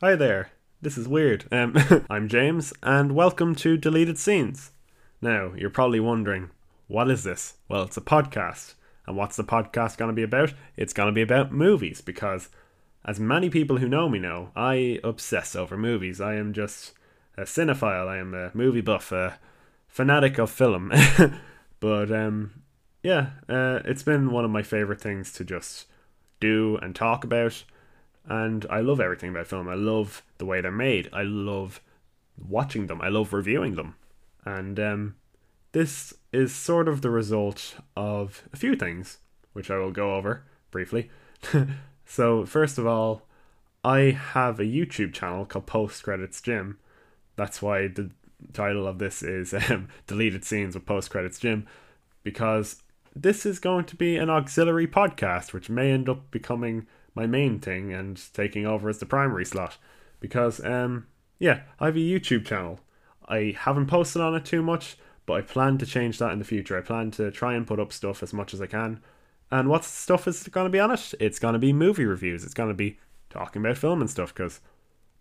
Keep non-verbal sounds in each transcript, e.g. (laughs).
Hi there. This is weird. Um, (laughs) I'm James, and welcome to Deleted Scenes. Now, you're probably wondering, what is this? Well, it's a podcast. And what's the podcast going to be about? It's going to be about movies, because as many people who know me know, I obsess over movies. I am just a cinephile, I am a movie buff, a fanatic of film. (laughs) but, um, yeah, uh, it's been one of my favourite things to just do and talk about and I love everything about film. I love the way they're made. I love watching them. I love reviewing them, and um, this is sort of the result of a few things, which I will go over briefly. (laughs) so first of all, I have a YouTube channel called Post Credits Jim. That's why the title of this is (laughs) um, deleted scenes with post credits Jim, because this is going to be an auxiliary podcast, which may end up becoming my main thing and taking over as the primary slot. Because um yeah I have a YouTube channel. I haven't posted on it too much but I plan to change that in the future. I plan to try and put up stuff as much as I can. And what stuff is going to be on it? It's going to be movie reviews. It's going to be talking about film and stuff because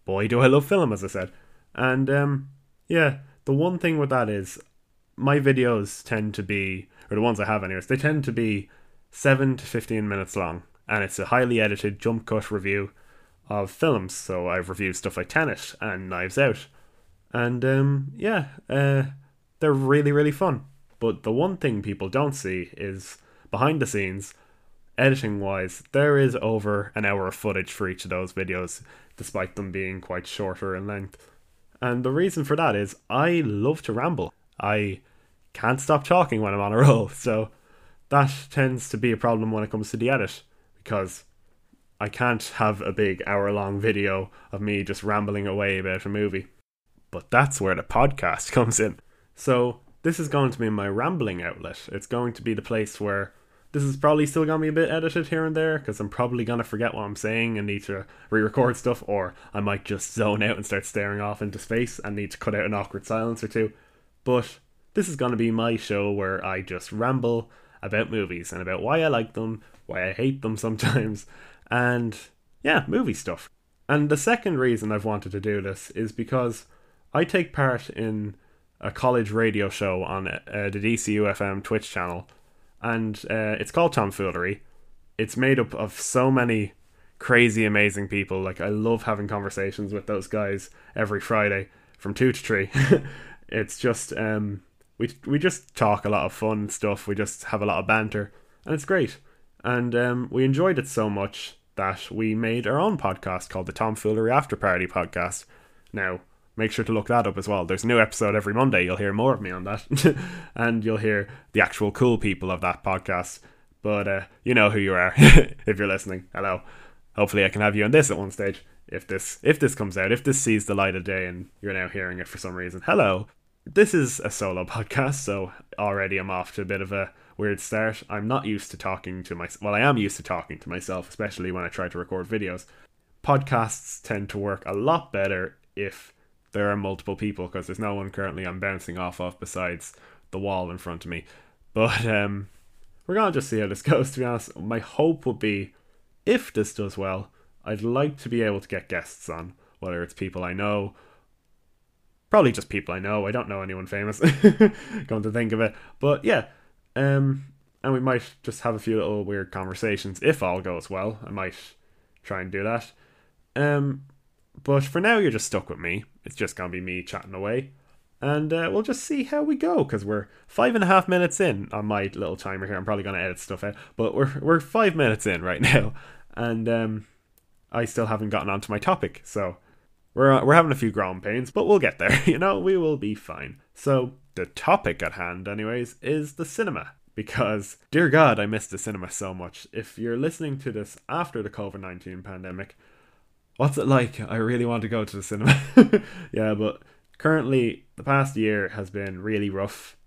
boy do I love film as I said. And um yeah the one thing with that is my videos tend to be or the ones I have anyways they tend to be 7 to 15 minutes long and it's a highly edited jump cut review of films. So I've reviewed stuff like Tenet and Knives Out, and um, yeah, uh, they're really really fun. But the one thing people don't see is behind the scenes, editing wise, there is over an hour of footage for each of those videos, despite them being quite shorter in length. And the reason for that is I love to ramble. I can't stop talking when I'm on a roll, (laughs) so that tends to be a problem when it comes to the edit because I can't have a big hour long video of me just rambling away about a movie. But that's where the podcast (laughs) comes in. So, this is going to be my rambling outlet. It's going to be the place where this is probably still going to be a bit edited here and there because I'm probably going to forget what I'm saying and need to re record stuff, or I might just zone out and start staring off into space and need to cut out an awkward silence or two. But this is going to be my show where I just ramble about movies and about why I like them, why I hate them (laughs) sometimes, and yeah, movie stuff. And the second reason I've wanted to do this is because I take part in a college radio show on uh, the DCU FM Twitch channel, and uh, it's called Tomfoolery. It's made up of so many crazy, amazing people. Like, I love having conversations with those guys every Friday from 2 to 3. (laughs) it's just, um, we, we just talk a lot of fun stuff, we just have a lot of banter, and it's great. And um, we enjoyed it so much that we made our own podcast called the Tomfoolery After Party Podcast. Now, make sure to look that up as well. There's a new episode every Monday. You'll hear more of me on that. (laughs) and you'll hear the actual cool people of that podcast. But uh, you know who you are (laughs) if you're listening. Hello. Hopefully I can have you on this at one stage. If this if this comes out, if this sees the light of day and you're now hearing it for some reason. Hello. This is a solo podcast, so already I'm off to a bit of a weird start. I'm not used to talking to myself. Well, I am used to talking to myself, especially when I try to record videos. Podcasts tend to work a lot better if there are multiple people because there's no one currently I'm bouncing off of besides the wall in front of me. But um, we're gonna just see how this (laughs) goes. To be honest, my hope would be if this does well, I'd like to be able to get guests on, whether it's people I know, probably just people I know. I don't know anyone famous. (laughs) Going to think of it, but yeah, um, and we might just have a few little weird conversations if all goes well. I might try and do that. Um, but for now, you're just stuck with me. It's just gonna be me chatting away, and uh, we'll just see how we go because we're five and a half minutes in on my little timer here. I'm probably gonna edit stuff out, but we're we're five minutes in right (laughs) now, and um, I still haven't gotten onto my topic, so we're uh, we're having a few growing pains, but we'll get there. (laughs) You know, we will be fine. So the topic at hand, anyways, is the cinema. Because, dear God, I miss the cinema so much. If you're listening to this after the COVID 19 pandemic, what's it like? I really want to go to the cinema. (laughs) yeah, but currently, the past year has been really rough.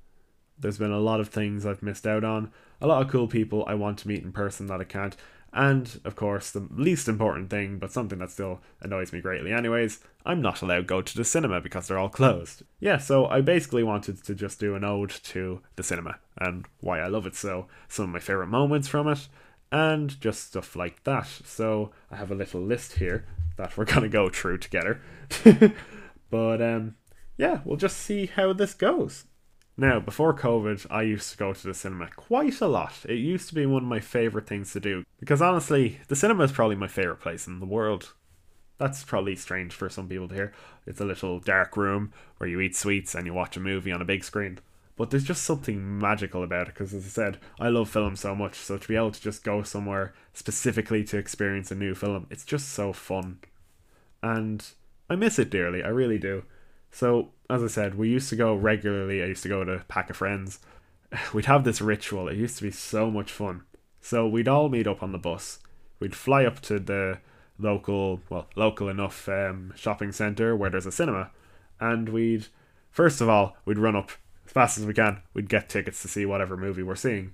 There's been a lot of things I've missed out on, a lot of cool people I want to meet in person that I can't. And, of course, the least important thing, but something that still annoys me greatly anyways, I'm not allowed to go to the cinema because they're all closed. Yeah, so I basically wanted to just do an ode to the cinema and why I love it so, some of my favourite moments from it, and just stuff like that. So I have a little list here that we're (laughs) gonna go through together. (laughs) but um, yeah, we'll just see how this goes. Now, before COVID, I used to go to the cinema quite a lot. It used to be one of my favourite things to do because honestly, the cinema is probably my favourite place in the world. That's probably strange for some people to hear. It's a little dark room where you eat sweets and you watch a movie on a big screen. But there's just something magical about it because, as I said, I love film so much. So to be able to just go somewhere specifically to experience a new film, it's just so fun. And I miss it dearly. I really do. So, as I said, we used to go regularly. I used to go to a pack of friends. (sighs) We'd have this ritual. It used to be so much fun. So we'd all meet up on the bus. We'd fly up to the local, well, local enough um, shopping centre where there's a cinema, and we'd first of all we'd run up as fast as we can. We'd get tickets to see whatever movie we're seeing.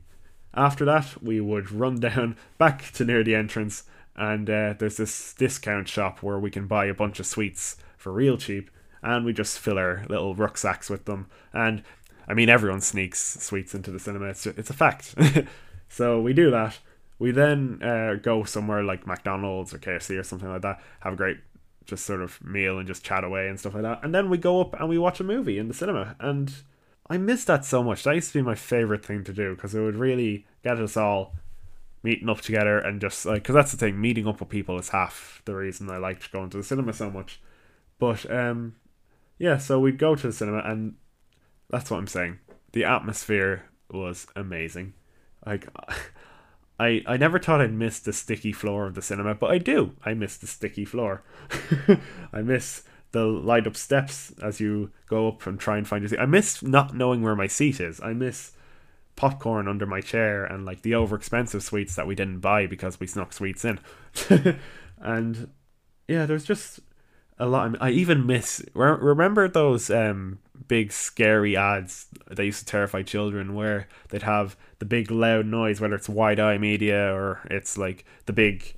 After that, we would run (laughs) down back to near the entrance, and uh, there's this discount shop where we can buy a bunch of sweets for real cheap and we just fill our little rucksacks with them. And I mean, everyone sneaks sweets into the cinema. It's it's a fact. (laughs) so we do that. We then uh, go somewhere like McDonald's or KFC or something like that. Have a great just sort of meal and just chat away and stuff like that. And then we go up and we watch a movie in the cinema. And I miss that so much. That used to be my favorite thing to do because it would really get us all meeting up together and just like because that's the thing meeting up with people is half the reason I liked going to the cinema so much. But um, yeah, so we'd go to the cinema, and that's what I'm saying. The atmosphere was amazing. Like, (laughs) I I never thought I'd miss the sticky floor of the cinema, but I do. I miss the sticky floor. (laughs) I miss the light up steps as you go up and try and find your seat. I miss not knowing where my seat is. I miss popcorn under my chair and like the over expensive sweets that we didn't buy because we snuck sweets in. (laughs) and yeah, there's just a lot. I even miss. Remember those um, big scary ads that used to terrify children, where they'd have the big loud noise, whether it's wide eye media or it's like the big.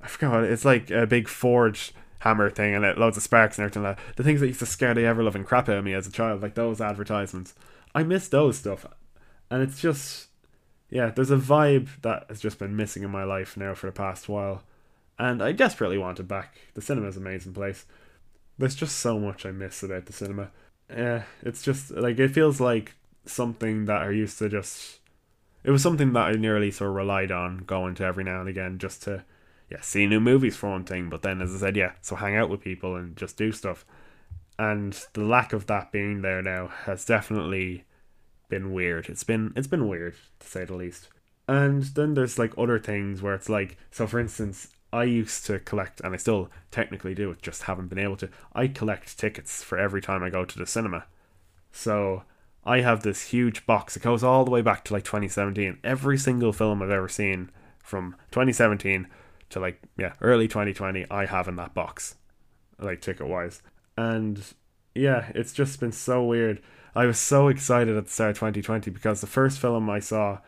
I forgot. What, it's like a big forge hammer thing and it loads of sparks and everything like that. The things that used to scare the ever loving crap out of me as a child, like those advertisements. I miss those stuff, and it's just yeah. There's a vibe that has just been missing in my life now for the past while and I desperately want it back. The cinema's an amazing place. There's just so much I miss about the cinema. Yeah, it's just like it feels like something that I used to just. It was something that I nearly sort of relied on going to every now and again just to, yeah, see new movies for one thing. But then, as I said, yeah, so hang out with people and just do stuff. And the lack of that being there now has definitely been weird. It's been it's been weird to say the least. And then there's like other things where it's like, so for instance, I used to collect, and I still technically do it, just haven't been able to. I collect tickets for every time I go to the cinema. So I have this huge box. It goes all the way back to like 2017. Every single film I've ever seen from 2017 to like, yeah, early 2020, I have in that box, like ticket wise. And yeah, it's just been so weird. I was so excited at the start of 2020 because the first film I saw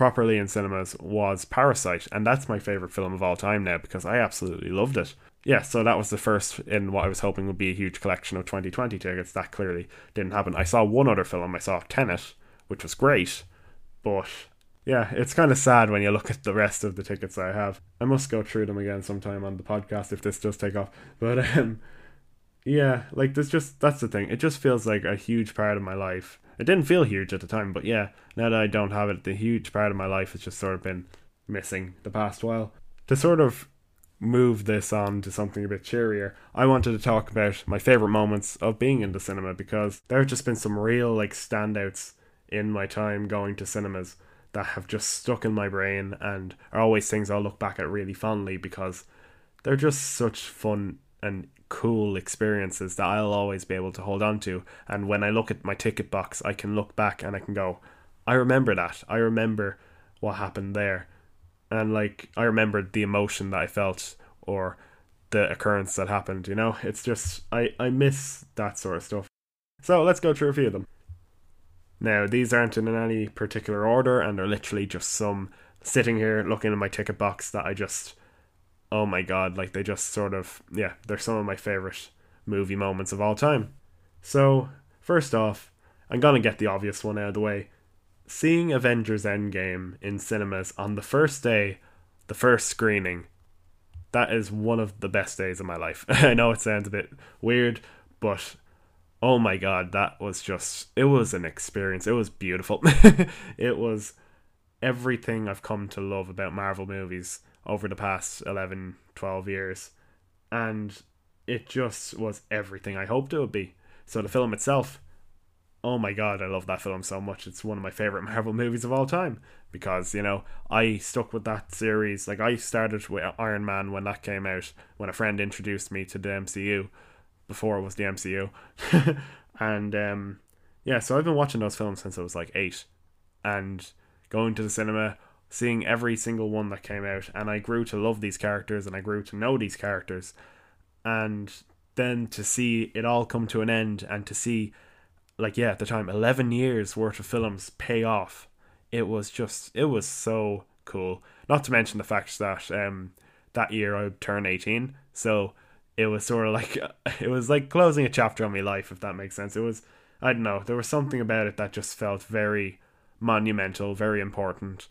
properly in cinemas was Parasite, and that's my favorite film of all time now because I absolutely loved it. Yeah, so that was the first in what I was hoping would be a huge collection of 2020 tickets. That clearly didn't happen. I saw one other film. I saw Tenet, which was great, but yeah, it's kind of sad when you look at the rest of the tickets I have. I must go through them again sometime on the podcast if this does take off. But um, yeah, like there's just that's the thing. It just feels like a huge part of my life it didn't feel huge at the time, but yeah, now that I don't have it, the huge part of my life has just sort of been missing the past while. To sort of move this on to something a bit cheerier, I wanted to talk about my favourite moments of being in the cinema because there have just been some real like standouts in my time going to cinemas that have just stuck in my brain and are always things I'll look back at really fondly because they're just such fun and cool experiences that I'll always be able to hold on to. And when I look at my ticket box, I can look back and I can go, I remember that. I remember what happened there. And like, I remembered the emotion that I felt or the occurrence that happened, you know? It's just, I, I miss that sort of stuff. So let's go through a few of them. Now, these aren't in any particular order, and they're literally just some sitting here looking in my ticket box that I just oh my god, like they just sort of yeah, they're some of my favorite movie moments of all time. So, first off, I'm gonna get the obvious one out of the way. Seeing Avengers Endgame in cinemas on the first day, the first screening, that is one of the best days of my life. (laughs) I know it sounds a bit weird, but oh my god, that was just it was an experience. It was beautiful. (laughs) it was everything I've come to love about Marvel movies over the past 11, 12 years. And it just was everything I hoped it would be. So the film itself, oh my god, I love that film so much. It's one of my favorite (laughs) Marvel movies of all time because, you know, I stuck with that series. Like I started with Iron Man when that came out, when a friend introduced me to the MCU before it was the MCU. (laughs) and um yeah, so I've been watching those films since I was like 8 and going to the cinema, seeing every single one that came out and I grew to love these characters and I grew to know these characters. And then to see it all come to an end and to see like yeah at the time 11 years worth of films pay off it was just it was so cool. Not to mention the fact that um that year I would turn 18 so it was sort of like (laughs) it was like closing a chapter on my life if that makes sense. It was I don't know there was something about it that just felt very monumental very important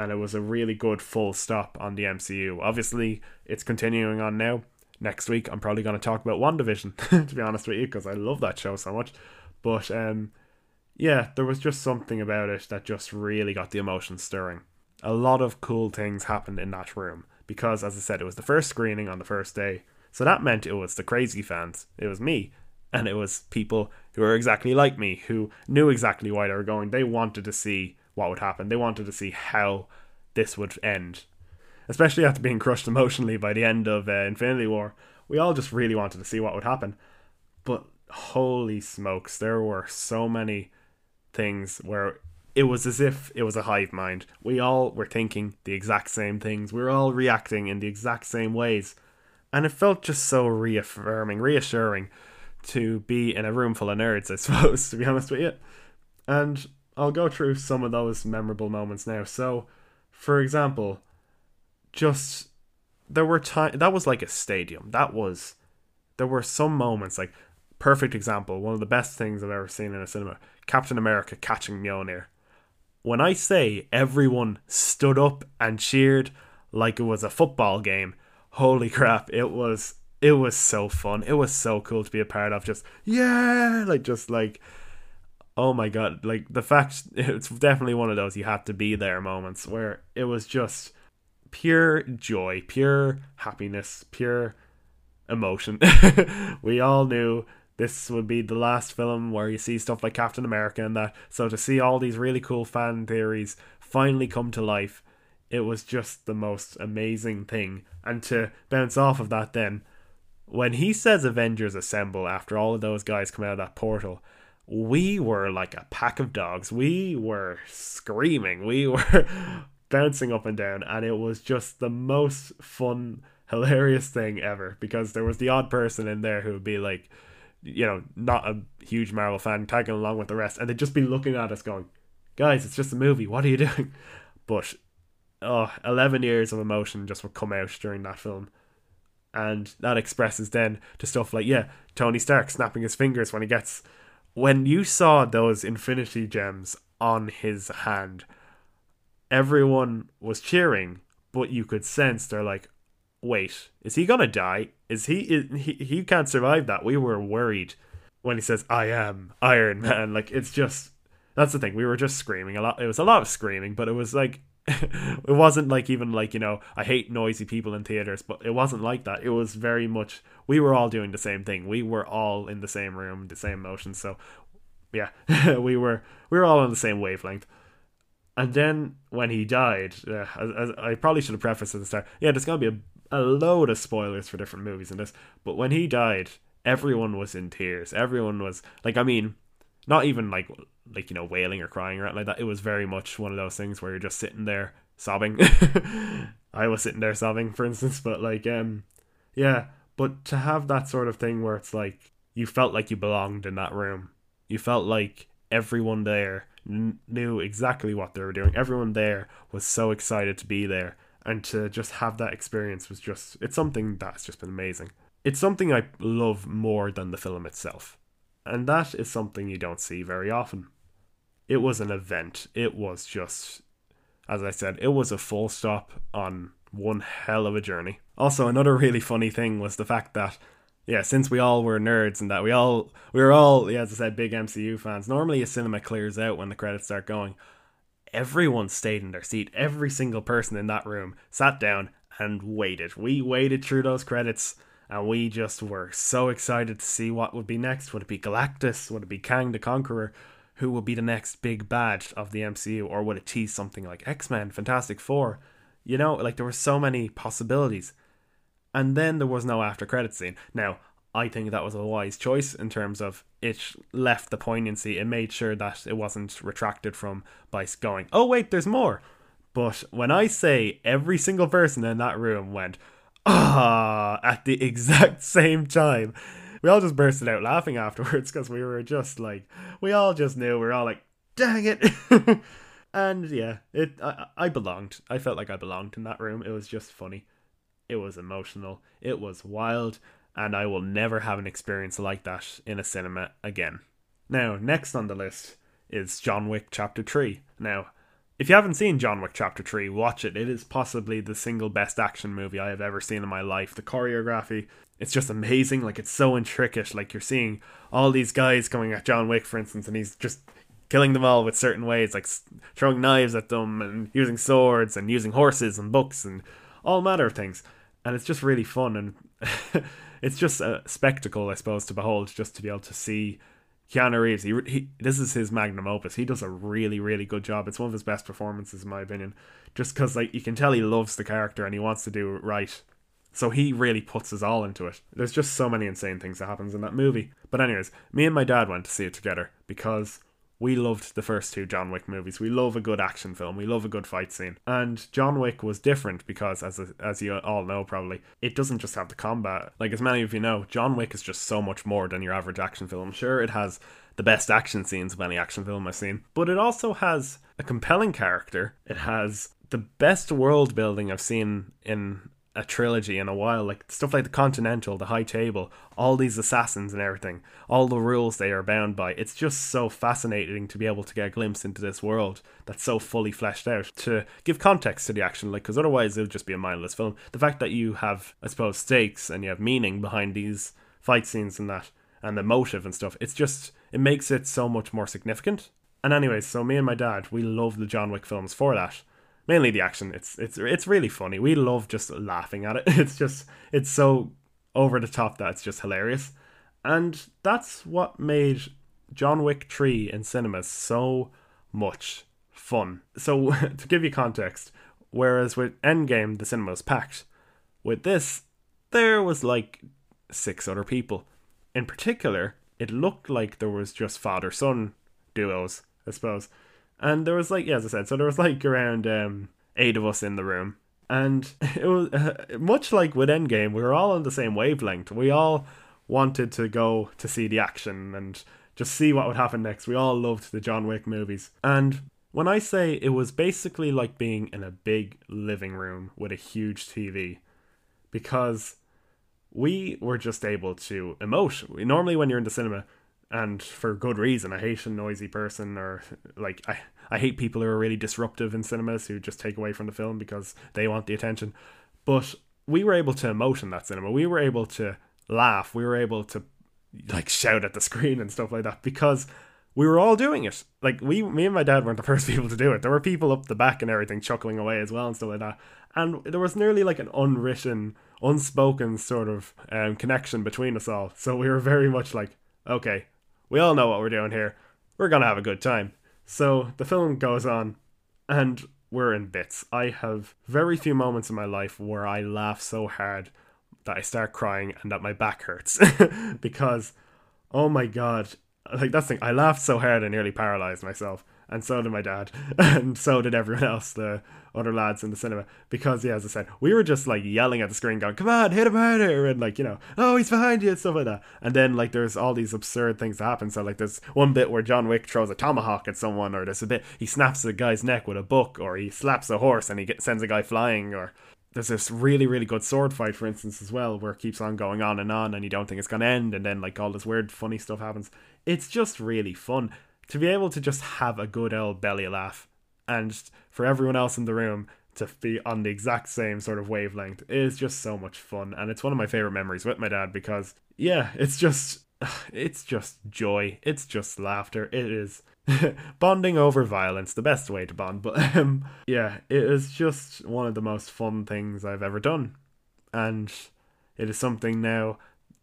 and it was a really good full stop on the MCU obviously it's continuing on now next week I'm probably going to talk about WandaVision (laughs) to be honest with you because I love that show so much but um, yeah, there was just something about it that just really got the emotions stirring. A lot of cool things happened in that room because, as I said, it was the first screening on the first day. So that meant it was the crazy fans. It was me. And it was people who were exactly like me, who knew exactly why they were going. They wanted to see what would happen. They wanted to see how this would end. Especially after being crushed emotionally by the end of uh, Infinity War. We all just really wanted to see what would happen. But holy smokes, there were so many things where it was as if it was a hive mind. We all were thinking the exact same things. We were all reacting in the exact same ways. And it felt just so reaffirming, reassuring to be in a room full of nerds, I (laughs) suppose, to be honest with you. And I'll go through some of those memorable moments now. So, for example, just there were time that was like a stadium. That was there were some moments like perfect example, one of the best things I've ever seen in a cinema. Captain America catching Mjolnir. When I say everyone stood up and cheered like it was a football game, holy crap, it was it was so fun. It was so cool to be a part of. Just yeah, like just like oh my god, like the fact (laughs) it's definitely one of those you had to be there moments where it was just pure joy, pure happiness, pure emotion. (laughs) we all knew this would be the last film where you see stuff like Captain America and that. So to see all these really cool fan theories finally come to life, it was just the most amazing thing. And to bounce off of that, then, when he says Avengers Assemble after all of those guys come out of that portal, we were like a pack of dogs. We were screaming. We (laughs) were bouncing up and down. And it was just the most fun, hilarious thing ever because there was the odd person in there who would be like, you know, not a huge Marvel fan, tagging along with the rest, and they'd just be looking at us going, guys, it's just a movie, what are you (laughs) doing? But, oh, 11 years of emotion just would come out during that film. And that expresses then to stuff like, yeah, Tony Stark snapping his fingers when he gets. When you saw those Infinity Gems on his hand, everyone was cheering, but you could sense they're like, wait, is he gonna die? Is he, is, he, he can't survive that. We were worried when he says, I am Iron Man. Like, it's just, that's the thing. We were just screaming a lot. It was a lot of screaming, but it was like, (laughs) it wasn't like even like, you know, I hate noisy people in theaters, but it wasn't like that. It was very much, we were all doing the same thing. We were all in the same room, the same emotions. So, yeah, (laughs) we were, we were all on the same wavelength. And then when he died, uh, I, I probably should have prefaced at the start. Yeah, there's gonna be a a load of spoilers for different movies in this, but when he died, everyone was in tears. Everyone was like, I mean, not even like like you know wailing or crying or anything like that. It was very much one of those things where you're just sitting there sobbing. (laughs) I was sitting there sobbing, for instance, but like um, yeah. But to have that sort of thing where it's like you felt like you belonged in that room, you felt like everyone there knew exactly what they were doing. Everyone there was so excited to be there and to just have that experience was just it's something that's just been amazing it's something i love more than the film itself and that is something you don't see very often it was an event it was just as i said it was a full stop on one hell of a journey. Also, another really funny thing was the fact that yeah, since we all were nerds and that we all we were all, yeah, as I said, big MCU fans. Normally, a cinema clears out when the credits start going. Everyone stayed in their seat. Every single person in that room sat down and waited. We waited through those credits, and we just were so excited to see what would be next. Would it be Galactus? Would it be Kang the Conqueror? Who will be the next big bad of the MCU? Or would it tease something like X Men, Fantastic Four? You know, like there were so many possibilities and then there was no after credit scene. Now, I think that was a wise choice in terms of it left the poignancy. It made sure that it wasn't retracted from by going, oh, wait, there's more. But when I say every single person in that room went, ah, at the (laughs) exact same time, we all just bursted out laughing afterwards because we were just like, we all just knew. We were all like, dang it. (laughs) and yeah, it I, I belonged. I felt like I belonged in that room. It was just funny. It was emotional. It was wild. And I will never have an experience like that in a cinema again. Now, next on the list is John Wick Chapter 3. Now, if you haven't seen John Wick Chapter 3, watch it. It is possibly the single best action movie I have ever seen in my life. The choreography, it's just amazing. Like, it's so intricate. Like, you're seeing all these guys coming at John Wick, for instance, and he's just killing them all with certain ways, like throwing knives at them and using swords and using horses and books and all manner of things and it's just really fun and (laughs) it's just a spectacle, I suppose, to behold, just to be able to see Keanu Reeves. He, he this is his magnum opus. He does a really really good job. It's one of his best performances in my opinion, just because like you can tell he loves the character and he wants to do it right. So he really puts his all into it. There's just so many insane things that happens in that movie. But anyways, me and my dad went to see it together because we loved the first two John Wick movies. We love a good action film. We love a good fight scene. And John Wick was different because, as as you all know, probably it doesn't just have the combat. Like as many of you know, John Wick is just so much more than your average action film. Sure, it has the best action scenes of any action film I've seen, but it also has a compelling character. It has the best world building I've seen in a trilogy in a while. Like stuff like the Continental, the High Table, all these assassins and everything, all the rules they are bound by. It's just so fascinating to be able to get a glimpse into this world that's so fully fleshed out to give context to the action. Like, because otherwise it'll just be a mindless film. The fact that you have, I suppose, stakes and you have meaning behind these fight scenes and that, and the motive and stuff, it's just it makes it so much more significant. And anyways, so me and my dad, we love the John Wick films for that mainly the action. It's it's it's really funny. We love just laughing at it. (laughs) It's just it's so over the top that it's just hilarious. And that's what made John Wick 3 in cinemas so much fun. So (laughs) to give you context, whereas with Endgame the cinema was packed, with this there was like six other people. In particular, it looked like there was just father son duos, I suppose. And there was like, yeah, as I said, so there was like around um, eight of us in the room. And (laughs) it was uh, (laughs) much like with Endgame, we were all on the same wavelength. We all wanted to go to see the action and just see what would happen next. We all loved the John Wick movies. And when I say it was basically like being in a big living room with a huge TV, because we were just able to emote. Normally, when you're in the cinema, and for good reason. I hate a noisy person or like I I hate people who are really disruptive in cinemas who just take away from the film because they want the attention. But we were able to emote in that cinema. We were able to laugh. We were able to like shout at the screen and stuff like that because we were all doing it. Like we, me and my dad weren't the (laughs) first people to do it. There were people up the back and everything chuckling away as well and stuff like that. And there was nearly like an unwritten, unspoken sort of um, connection between us all. So we were very much like, okay, we all know what we're doing here. We're gonna have a good time. So the film goes on, and we're in bits. I have very few moments in my life where I laugh so hard that I start crying and that my back hurts (laughs) because, oh my god, like that's the thing. I laughed so hard I nearly paralyzed myself and so did my dad, (laughs) and so did everyone else, the other lads in the cinema. Because yeah, as I said, we were just like yelling at the screen, going, "Come on, hit him harder!" and like you know, "Oh, he's behind you!" and stuff like that. And then like there's all these absurd things that happen. So like there's one bit where John Wick throws a tomahawk at someone, or there's a bit he snaps a guy's neck with a book, or he slaps a horse and he sends a guy flying, or there's this really really good sword fight for instance as well where it keeps on going on and on and you don't think it's going to end and then like all this weird funny stuff happens it's just really fun to be able to just have a good old belly laugh and for everyone else in the room to be on the exact same sort of wavelength is just so much fun. And it's one of my favorite memories with my dad because yeah it's just (sighs) it's just joy. It's just laughter. It is (laughs) bonding over violence the best way to bond. But um, yeah it is just one of the most fun things i've ever done. And it is something now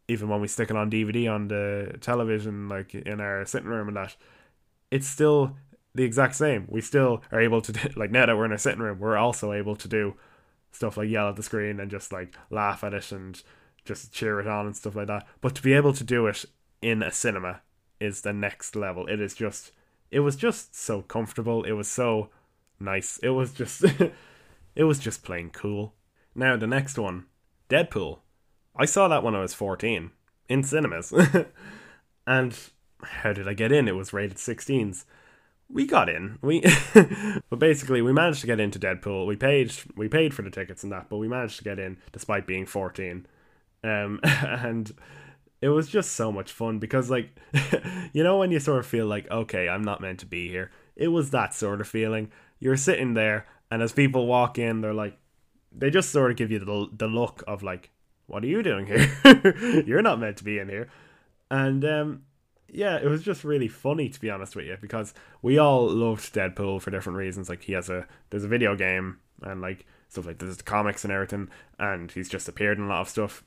even when we stick it on dvd on the television like in our sitting room and that it's still the exact same. We still are able to do, (laughs) like now that we're in a sitting room, we're also able to do stuff like yell at the screen and just like laugh at it and just cheer it on and stuff like that. But to be able to do it in a cinema is the next level. It is just it was just so comfortable. It was so nice. It was just (laughs) it was just plain cool. Now the next one, Deadpool. I saw that when I was 14 in cinemas. (laughs) and how did I get in? It was rated 16s we got in. We (laughs) but basically we managed to get into Deadpool. We paid we paid for the tickets and that, but we managed to get in despite being 14. Um (laughs) and it was just so much fun because like (laughs) you know when you sort of feel like okay, I'm not meant to be here. It was that sort of feeling. You're sitting there and as people walk in, they're like they just sort of give you the the look of like what are you doing here? You're not meant to be in here. And um yeah, it was just really funny to be honest with you because we all loved Deadpool for different reasons. Like he has a there's a video game and like stuff like there's the comics and everything, and he's just appeared in a lot of stuff.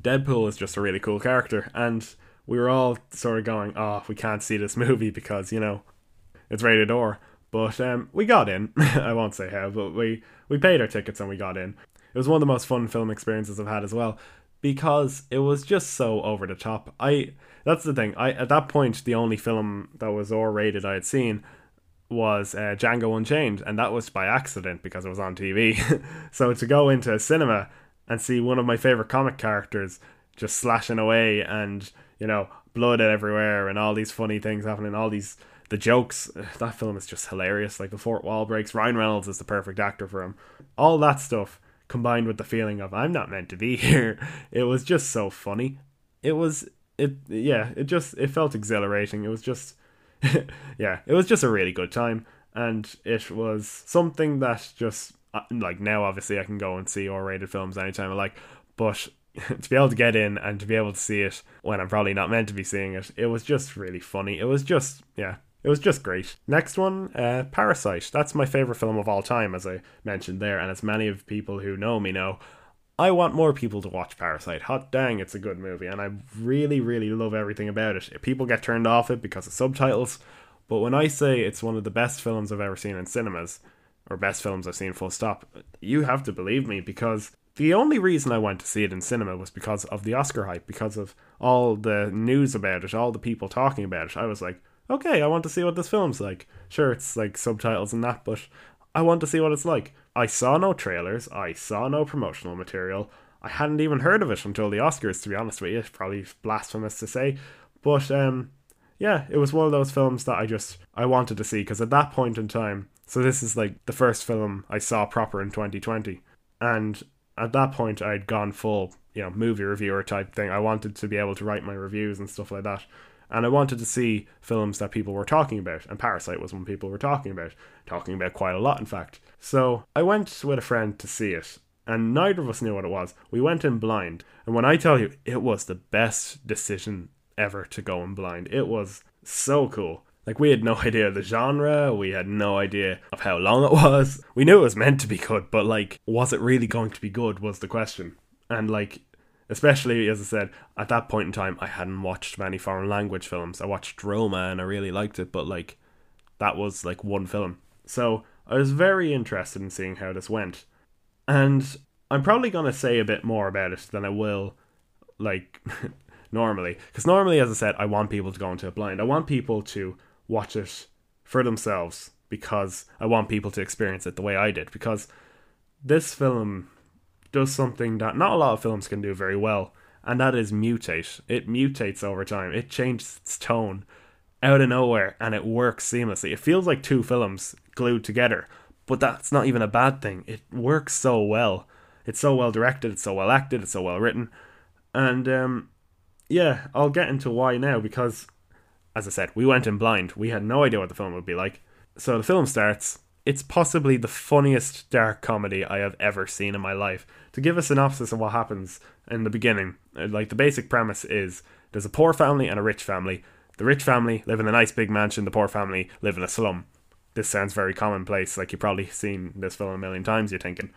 Deadpool is just a really cool character, and we were all sort of going, "Oh, we can't see this (laughs) movie because you know it's rated R." But um, we got in. (laughs) I won't say how, but we we paid our tickets and we got in. It was one of the most fun film experiences I've had as well because it was just so over the top. I that's the thing. I at that point the only film that was R rated I had seen was uh, Django Unchained, and that was by accident because it was on TV. (laughs) so to go into a cinema and see one of my favorite comic characters just slashing away and you know blood everywhere and all these funny things happening, all these the jokes. (sighs) That film is just hilarious. Like the fourth wall breaks. Ryan Reynolds is the perfect actor for him. All that stuff combined with the feeling of I'm not meant to be (laughs) here. It was just so funny. It was it yeah, it just it felt exhilarating. It was just (laughs) yeah, it was just a really good time and it was something that just uh, like now obviously I can go and see R-rated films anytime I like, but (laughs) to be able to get in and to be able to see it when I'm probably not meant to be seeing it, it was just really funny. It was just yeah, it was just great. Next one, uh, Parasite. That's my favorite film of all time, as I mentioned there, and as many of people who know me know, I want more people to watch Parasite. Hot dang, it's a good movie, and I really, really love everything about it. People get turned off it because of subtitles, but when I say it's one of the best films I've ever seen in cinemas, or best films I've seen full stop, you have to believe me because the only reason I went to see it in cinema was because of the Oscar hype, because of all the news about it, all the people talking about it. I was like, okay, I want to see what this film's like. Sure, it's like subtitles and that, but I want to see what it's like. I saw no trailers, I saw no promotional material. I hadn't even heard of it until the Oscars, to be honest with you. It's probably blasphemous to say. But um, yeah, it was one of those films that I just I wanted to see because at that point in time, so this is like the first film I saw proper in 2020, and at that point I'd gone full you know movie reviewer type thing. I wanted to be able to write my reviews and stuff like that and I wanted to see films that people were talking about, and Parasite was one people were talking about, talking about quite a lot, in fact. So I went with a friend to see it, and neither of us knew what it was. We went in blind, and when I tell you, it was the best decision ever to go in blind. It was so cool. Like, we had no (laughs) idea of the genre, we had no idea of how long it was. We knew it was meant to be good, but, like, was it really going to be good was the question. And, like, especially as I said at that point in time I hadn't watched many foreign language films I watched Roma and I really liked it but like that was like one film so I was very interested in seeing how this went. And I'm probably going to say a bit more about it than I will like (laughs) normally. Because normally as I said I want people to go into it blind. I want people to watch it for themselves because I want people to experience it the way I did. Because this film does something that not a lot of films can do very well, and that is mutate. It mutates over time. It changes its tone out of nowhere, and it works seamlessly. It feels like two films glued together, but that's not even a bad thing. It works so well. It's so well directed. It's so well acted. It's so well written, and um, yeah, I'll get into why now because, as I said, we went in blind. We had no idea what the film would be like. So the film starts, it's possibly the funniest dark comedy I have ever seen in my life. To give a synopsis of what happens in the beginning, uh, like the basic premise is there's a poor family and a rich family. The rich family live in a nice big mansion, the poor family live in a slum. This sounds very commonplace, like you've probably seen this film a million times, you're thinking.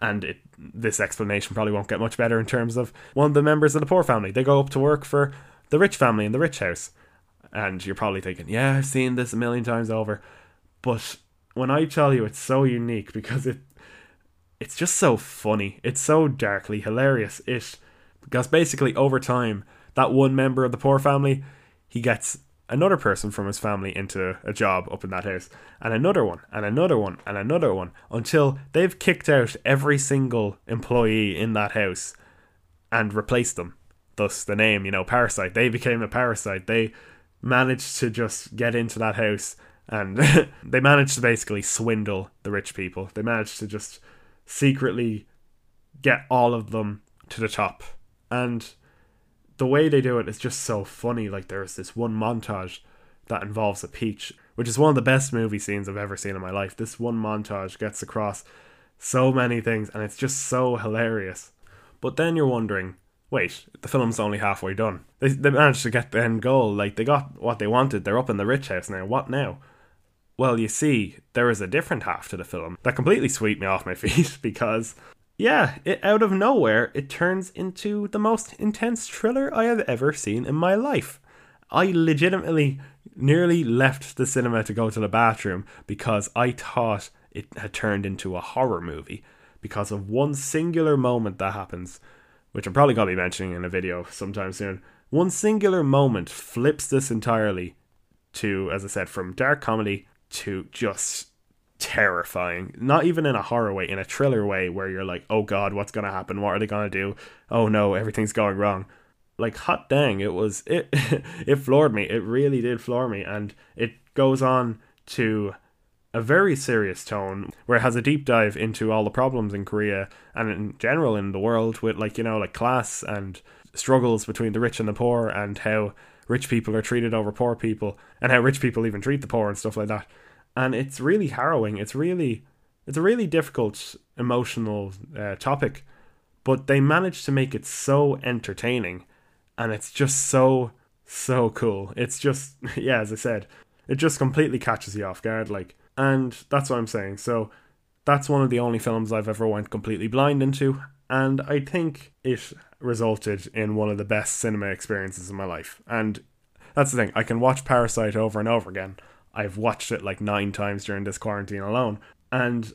And it, this explanation probably won't get much better in terms of one of the members of the poor family. They go up to work for the rich family in the rich house. And you're probably thinking, yeah, I've seen this a million times over. But when I tell you it's so unique because it it's just so funny. It's so darkly hilarious. It because basically over time that one member of the poor family he gets another person from his family into a job up in that house and another one and another one and another one until they've kicked out every single employee in that house and replaced them thus the name you know parasite they became a parasite they managed to just get into that house and (laughs) they managed to basically swindle the rich people. They managed to just secretly get all of them to the top. And the way they do it is just so funny. Like there's this one montage that involves a peach, which is one of the best movie scenes I've ever seen in my life. This one montage gets across so many things and it's just so hilarious. But then you're wondering, wait, the film's only halfway done. They, they managed to get the end goal. Like they got what they wanted. They're up in the rich house now. What now? Well, you see, there is a different half to the film that completely swept me off my (laughs) feet because, yeah, it out of nowhere, it turns into the most intense thriller I have ever seen in my life. I legitimately nearly left the cinema to go to the bathroom because I thought it had turned into a horror movie because of one singular moment that happens, which I'm probably going to be mentioning in a video sometime soon. One singular moment flips this entirely to, as I said, from dark comedy to just terrifying. Not even in a horror way, in a thriller way where you're like, oh god, what's gonna happen? What are they gonna do? Oh no, everything's going wrong. Like hot dang, it was (laughs) it it floored me. It really did floor me. And it goes on to a very serious tone where it has a deep dive into all the problems in Korea and in general in the world with like, you know, like class and struggles between the rich and the poor and how rich people are treated over poor people and how rich people even treat the poor and stuff like that and it's really harrowing. It's really it's a really difficult emotional uh, topic, but they managed to make it so entertaining, and it's just so so cool. It's just (laughs) yeah, as I said, it just completely catches you off guard, like, and that's what I'm saying. So that's one of the only films I've ever went completely blind into, and I think it resulted in one of the best cinema experiences in my life. And that's the thing, I can watch Parasite over and over again I've watched it like nine times during this quarantine alone. And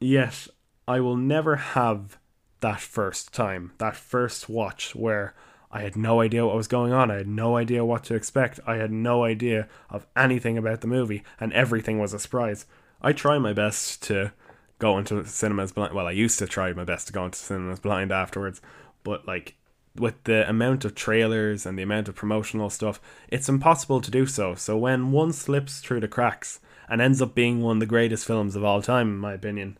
yet, I will never have that first time, that first watch where I had no idea what was going on. I had no idea what to expect. I had no idea of anything about the movie, and everything was a surprise. I try my best to go into cinemas blind. Well, I used to try my best to go into cinemas blind afterwards, but like with the amount of trailers and the amount of promotional stuff, it's impossible to do so. So when one slips through the cracks and ends up being one of the greatest films of all time, in my opinion,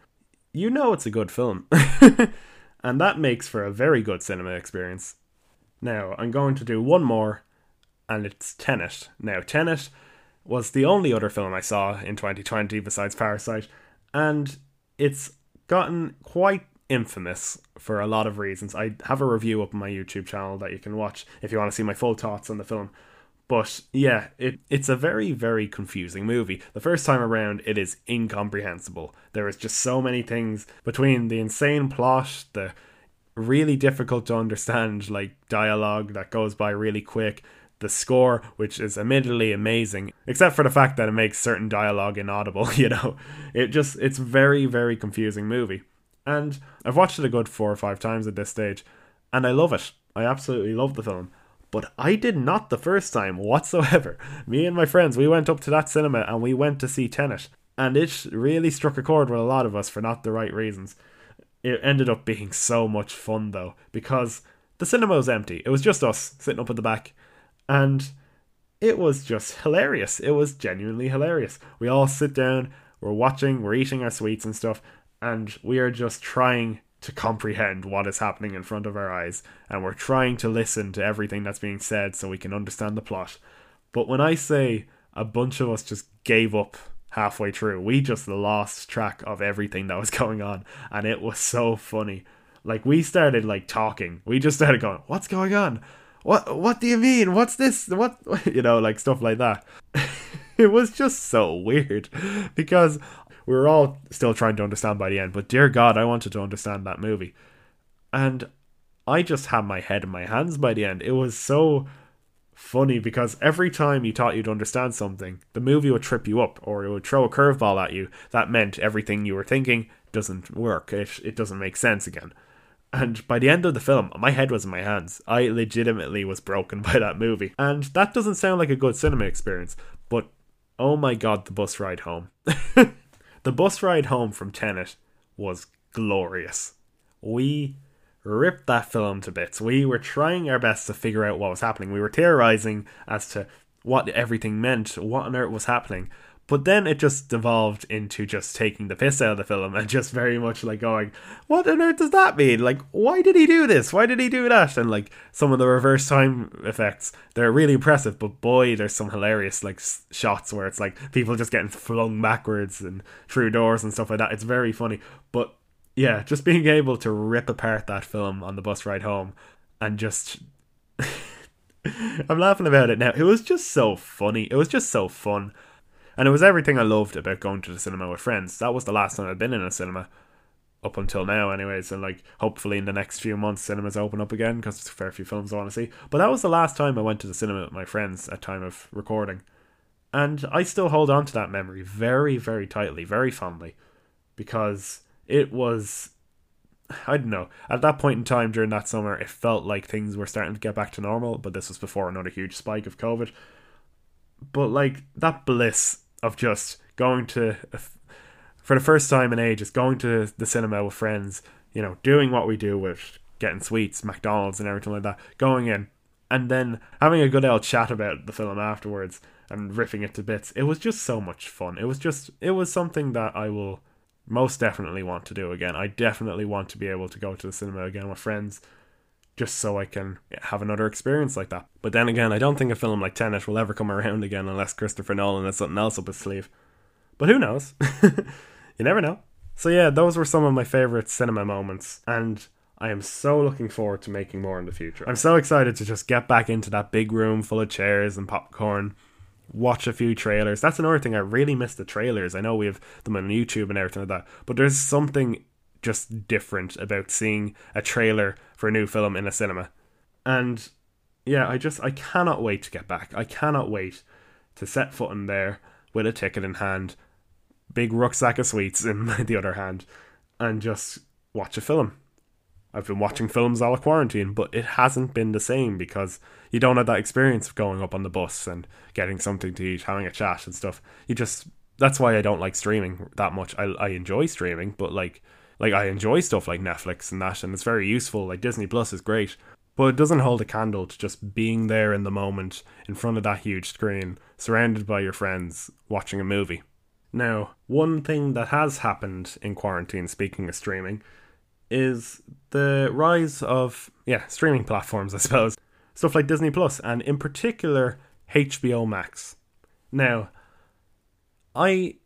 you know it's a good film. (laughs) and that makes for a very good cinema experience. Now, I'm going to do one more, and it's Tenet. Now, Tenet was the only other film I saw in 2020 besides Parasite, and it's gotten quite infamous for a lot of reasons. I have a review up on my YouTube channel that you can watch if you want to see my full thoughts on the film. But yeah, it it's a very very confusing movie. The first time around, it is incomprehensible. There is just so many things between the insane plot, the really difficult to understand like dialogue that goes by really quick, the score, which is admittedly amazing, except for the fact that it makes certain dialogue inaudible. (laughs) You know, it just it's very very confusing movie. And I've watched it a good four or five times at this stage, and I love it. I absolutely love the film. But I did not the first time whatsoever. (laughs) Me and my friends, we went up to that cinema and we went to see Tenet. And it really struck a chord with a lot of us for not the right reasons. It ended up being so much fun though, because the cinema was empty. It was just us sitting up at the back. And it was just hilarious. It was genuinely hilarious. We all sit down, we're watching, we're eating our sweets and stuff, and we are just trying to comprehend what is happening in front of our eyes, and we're trying to listen to everything that's being said so we can understand the plot. But when I say a bunch of us just gave up halfway through. We just lost track of everything that was (laughs) going on, and it was so funny. Like we started like talking. We just started going, "What's going on? What what do you mean? What's this? What (laughs) you know, like stuff like that." (laughs) it was just so weird because we were all still trying to understand by the end, but dear God, I wanted to understand that movie. And I just had my head in my hands by the end. It was so funny because every time you thought you'd understand something, the movie would trip you up or it would throw a curveball at you that meant everything you were thinking doesn't work. It, it doesn't make sense again. And by the end of the film, my head was in my hands. I legitimately was broken (laughs) by that movie. And that doesn't sound like a good cinema experience, but oh my god, the bus ride home. (laughs) the bus ride home from Tenet was glorious. We ripped that film to bits. We were trying our best to figure out what was happening. We were theorizing as to what everything meant, what on earth was happening. But then it just devolved into just taking the piss out of the film and just very much like going, What on earth does that mean? Like, why did he do this? Why did he do that? And like some of the reverse time effects, they're really impressive, but boy, there's some hilarious like shots where it's like people just getting flung backwards and through doors and stuff like that. It's very funny. But yeah, just being able to rip apart that film on the bus ride home and just. (laughs) I'm laughing about it now. It was just so funny. It was just so fun. And it was everything I loved about going to the cinema with friends. That was the last time I'd been in a cinema up until now, anyways. And like, hopefully, in the next few months, cinemas open up again because there's a fair few films I want to see. But that was the last time I went to the cinema with my friends at time of recording, and I still hold on to that memory very, very tightly, very fondly, because it was. I don't know. At that point in time during that summer, it felt like things were starting to get back to normal, but this was before another huge spike of COVID. But like that bliss of just going to for the first time in ages going to the cinema with friends you know doing what we do with getting sweets mcdonald's and everything like that going in and then having a good old chat about the film afterwards and ripping it to bits. It was just so much fun. It was just it was something that i will most definitely want to do again. I definitely want to be able to go to the cinema again with friends just so I can have another experience like that. But then again, I don't think a film like Tenet will ever come around again unless Christopher Nolan has something else up his sleeve. But who knows? (laughs) you never know. So yeah, those were some of my favorite cinema moments, and I am so looking forward to making more in the future. I'm so excited to just get back into that big room full of chairs and popcorn, watch a few trailers. That's another thing I really miss the trailers. I know we have them on YouTube and everything like that, but there's something just different about seeing a trailer for a new film in a cinema. And yeah, I just I cannot wait to get back. I cannot wait to set foot in there with a ticket in hand, big rucksack of sweets in (laughs) the other hand, and just watch a film. I've been watching films all quarantine, but it hasn't been the same because you don't have that experience of going up on the bus and getting something to eat, having a chat and stuff. You just that's why I don't like streaming that much. I I enjoy streaming, but like like I enjoy stuff like Netflix and that, and it's very useful. Like Disney Plus is great, but it doesn't hold a candle to just being there in the moment in front of that huge screen, surrounded by your friends, watching a movie. Now, one thing that has happened in quarantine, speaking of streaming, is the rise of yeah streaming platforms. I suppose stuff like Disney Plus, and in particular HBO Max. Now, I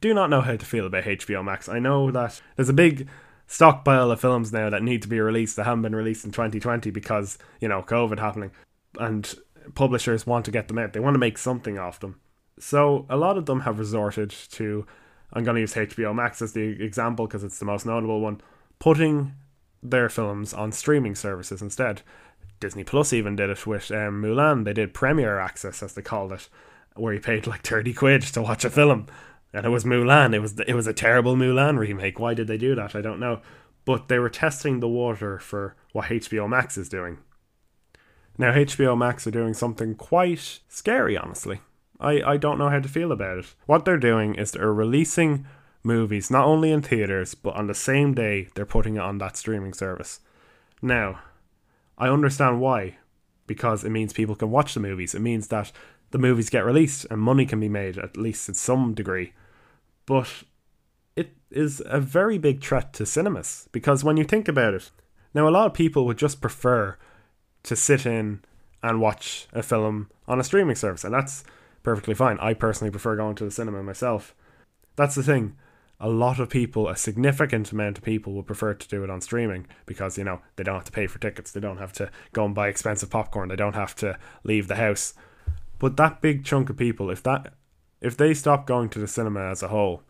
do not know how to feel about HBO Max. I know that there's a big stockpile of films now that need to be released that haven't been released in 2020 because, you know, COVID happening. And publishers want to get them out. They want to make something off them. So a lot of them have resorted to, I'm going to use HBO Max as the example because it's the most notable one, putting their films on streaming services instead. Disney Plus even did it with um, Mulan. They did Premiere Access, as they called it, where you paid like 30 quid to watch a film and it was Mulan. It was it was a terrible Mulan remake. Why did they do that? I don't know. But they were testing the water for what HBO Max is doing. Now HBO Max are doing something quite scary, honestly. I, I don't know how to feel about it. What they're doing is they're releasing movies not only in theaters, but on the same day they're putting it on that streaming service. Now, I understand why. Because it means people can watch the movies. It means that the movies get released and money can be made, at least in some degree. But it is a very big threat to cinemas because when you think about it, now a lot of people would just prefer to sit in and watch a film on a streaming service, and that's perfectly fine. I personally prefer going to the cinema myself. that's the thing. A lot of people, a significant amount of people, would prefer to do it on streaming because you know they don't have to pay for tickets, they don't have to go and buy expensive popcorn, they don't have to leave the house. But that big chunk of people, if that, if they stop going to the cinema as a whole,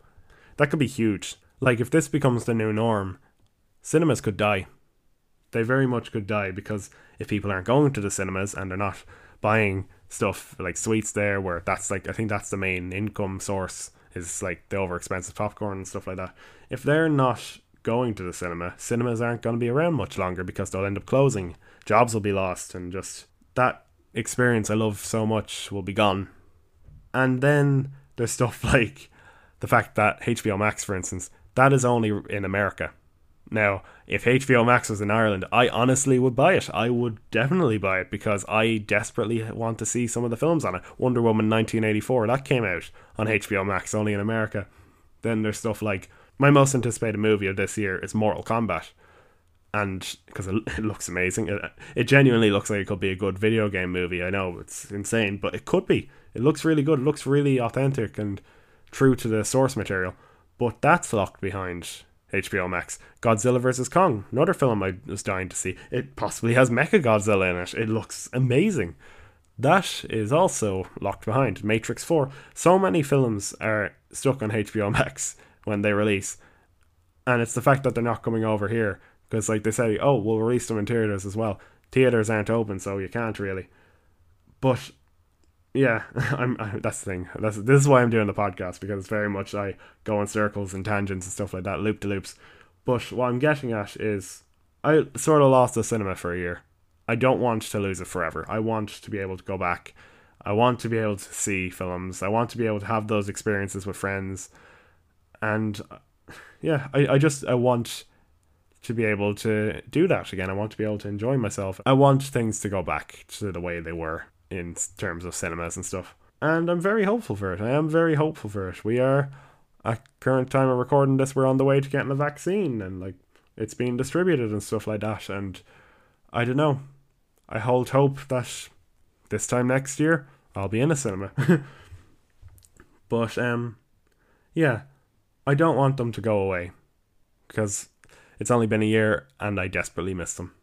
that could be huge. Like if this becomes the new norm, cinemas could die. They very much could die because if people aren't going to the cinemas and they're not buying stuff like sweets there, where that's like I think that's the main income source is like the over expensive popcorn and stuff like that. If they're not going to the cinema, cinemas aren't going to be around much longer because they'll end up closing. Jobs will be lost, and just that experience I love so much will be gone. And then there's stuff (laughs) like the fact that HBO Max, for instance, that is only in America. Now, if HBO Max was in Ireland, I honestly would buy it. I would definitely buy it because I desperately want to see some of the films on it. Wonder Woman 1984, that came out on HBO Max, only in America. Then there's stuff like my most anticipated movie of this year is Mortal Kombat. And because (laughs) it, looks amazing, it, it genuinely looks like it could be a good video game movie. I know it's insane, but it could be. It looks really good. It looks really authentic and true to the source material. But that's locked behind HBO Max. Godzilla vs. Kong, another film I was dying to see. It possibly has Mecha Godzilla in it. It looks amazing. That is also locked behind. Matrix 4. So many films are stuck on HBO Max when they release. And it's the fact that they're not coming over here. Because, like, they say, oh, we'll release them in theatres as well. Theatres aren't open, so you can't really. But yeah, (laughs) I'm. I, that's the thing. That's this is why I'm doing the podcast because it's very much I go in circles and tangents and stuff like that, loop to loops. But what I'm getting at is, I sort of lost the cinema for a year. I don't want to lose it forever. I want to be able to go back. I want to be able to see films. I want to be able to have those experiences with friends, and yeah, I, I just I want to be able to do that again. I want to be able to enjoy myself. I want things to go back to the way they were in terms of cinemas and stuff. And I'm very hopeful for it. I am very hopeful for it. We are, at current time of recording this, we're on the way to getting a vaccine and like it's being distributed and stuff like that. And I don't know. I hold hope that this time next year I'll be in a cinema. (laughs) but um, yeah, I don't want them to go away because it's only been a year and I desperately miss them.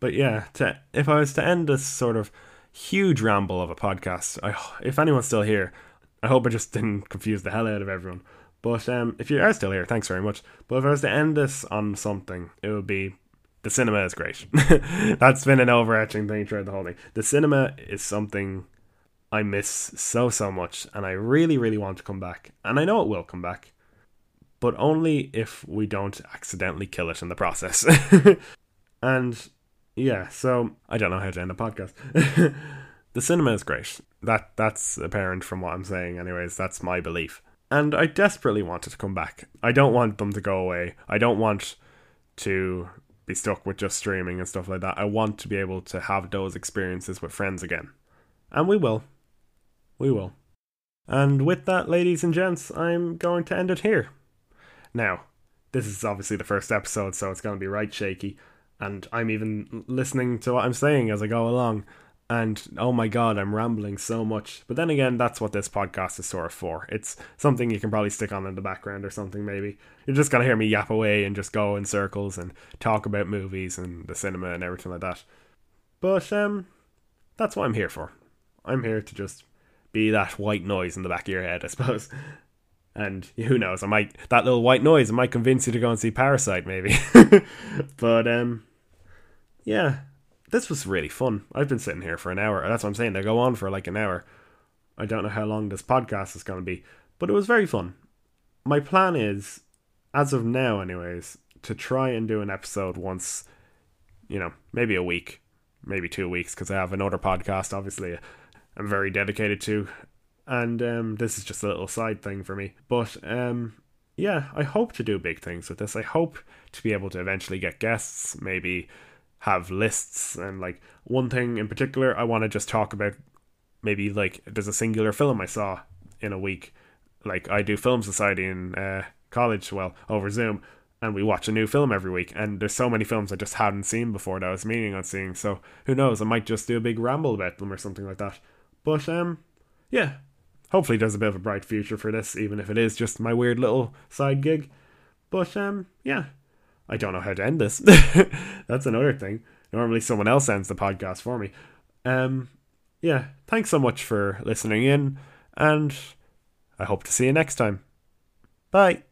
But yeah, to, if I was to end this sort of huge ramble of a podcast, I, if anyone's still here, I hope I just (laughs) didn't confuse the hell out of everyone. But um, if you are still here, thanks very much. But if I was to end this on something, it would be the cinema is great. (laughs) That's been an overarching thing throughout the whole thing. The cinema is something I miss so, so much, and I really, really want to come back. And I know it will come back, but only if we don't accidentally kill it in the process. (laughs) and yeah, so I don't know how to end a podcast. (laughs) the cinema is great. That that's apparent from what I'm saying anyways. That's my belief. And I desperately wanted to come back. I don't want them to go away. I don't want to be stuck with just streaming and stuff like that. I want to be able to have those experiences with friends again. And we will. We will. And with that, ladies and gents, I'm going to end it here. Now, this is obviously the first episode, so it's going to be right shaky and I'm even listening to what I'm saying as I go along. And oh my god, I'm rambling so much. But then again, that's what this podcast is sort of for. It's something you can probably stick on in the background or something, maybe. You're just gonna hear me yap away and just go in circles and talk about movies and the cinema and everything like that. But um that's what I'm here for. I'm here to just be that white noise in the back of your head, I suppose. (laughs) And who knows, I might that little white noise might convince you to go and see Parasite maybe. (laughs) but um yeah, this was really fun. I've been sitting here for an hour. That's what I'm saying. They go on for like an hour. I don't know how long this podcast is going to be, but it was very fun. My plan is, as of now, anyways, to try and do an episode once, you know, maybe a week, maybe two weeks, because I have another podcast, obviously, I'm very dedicated to and um, this is just a little side thing for me. But um, yeah, I hope to do big things with this. I hope to be able to eventually get guests, maybe have lists, and like one thing in particular, I want to just talk about. Maybe like there's a singular film I saw in a week. Like I do film society in uh, college, well over Zoom, and we watch a new film every week. And there's so many films I just hadn't seen before that I was meaning on seeing. So who knows? I might just do a big ramble about them or something like that. But um, yeah, hopefully there's a bit of a bright future for this, even if it is just my weird little side gig. But um, yeah, I don't know how to end this. (laughs) That's another thing. Normally, someone else ends the podcast for me. Um, yeah, thanks so much for listening in, and I hope to see you next time. Bye.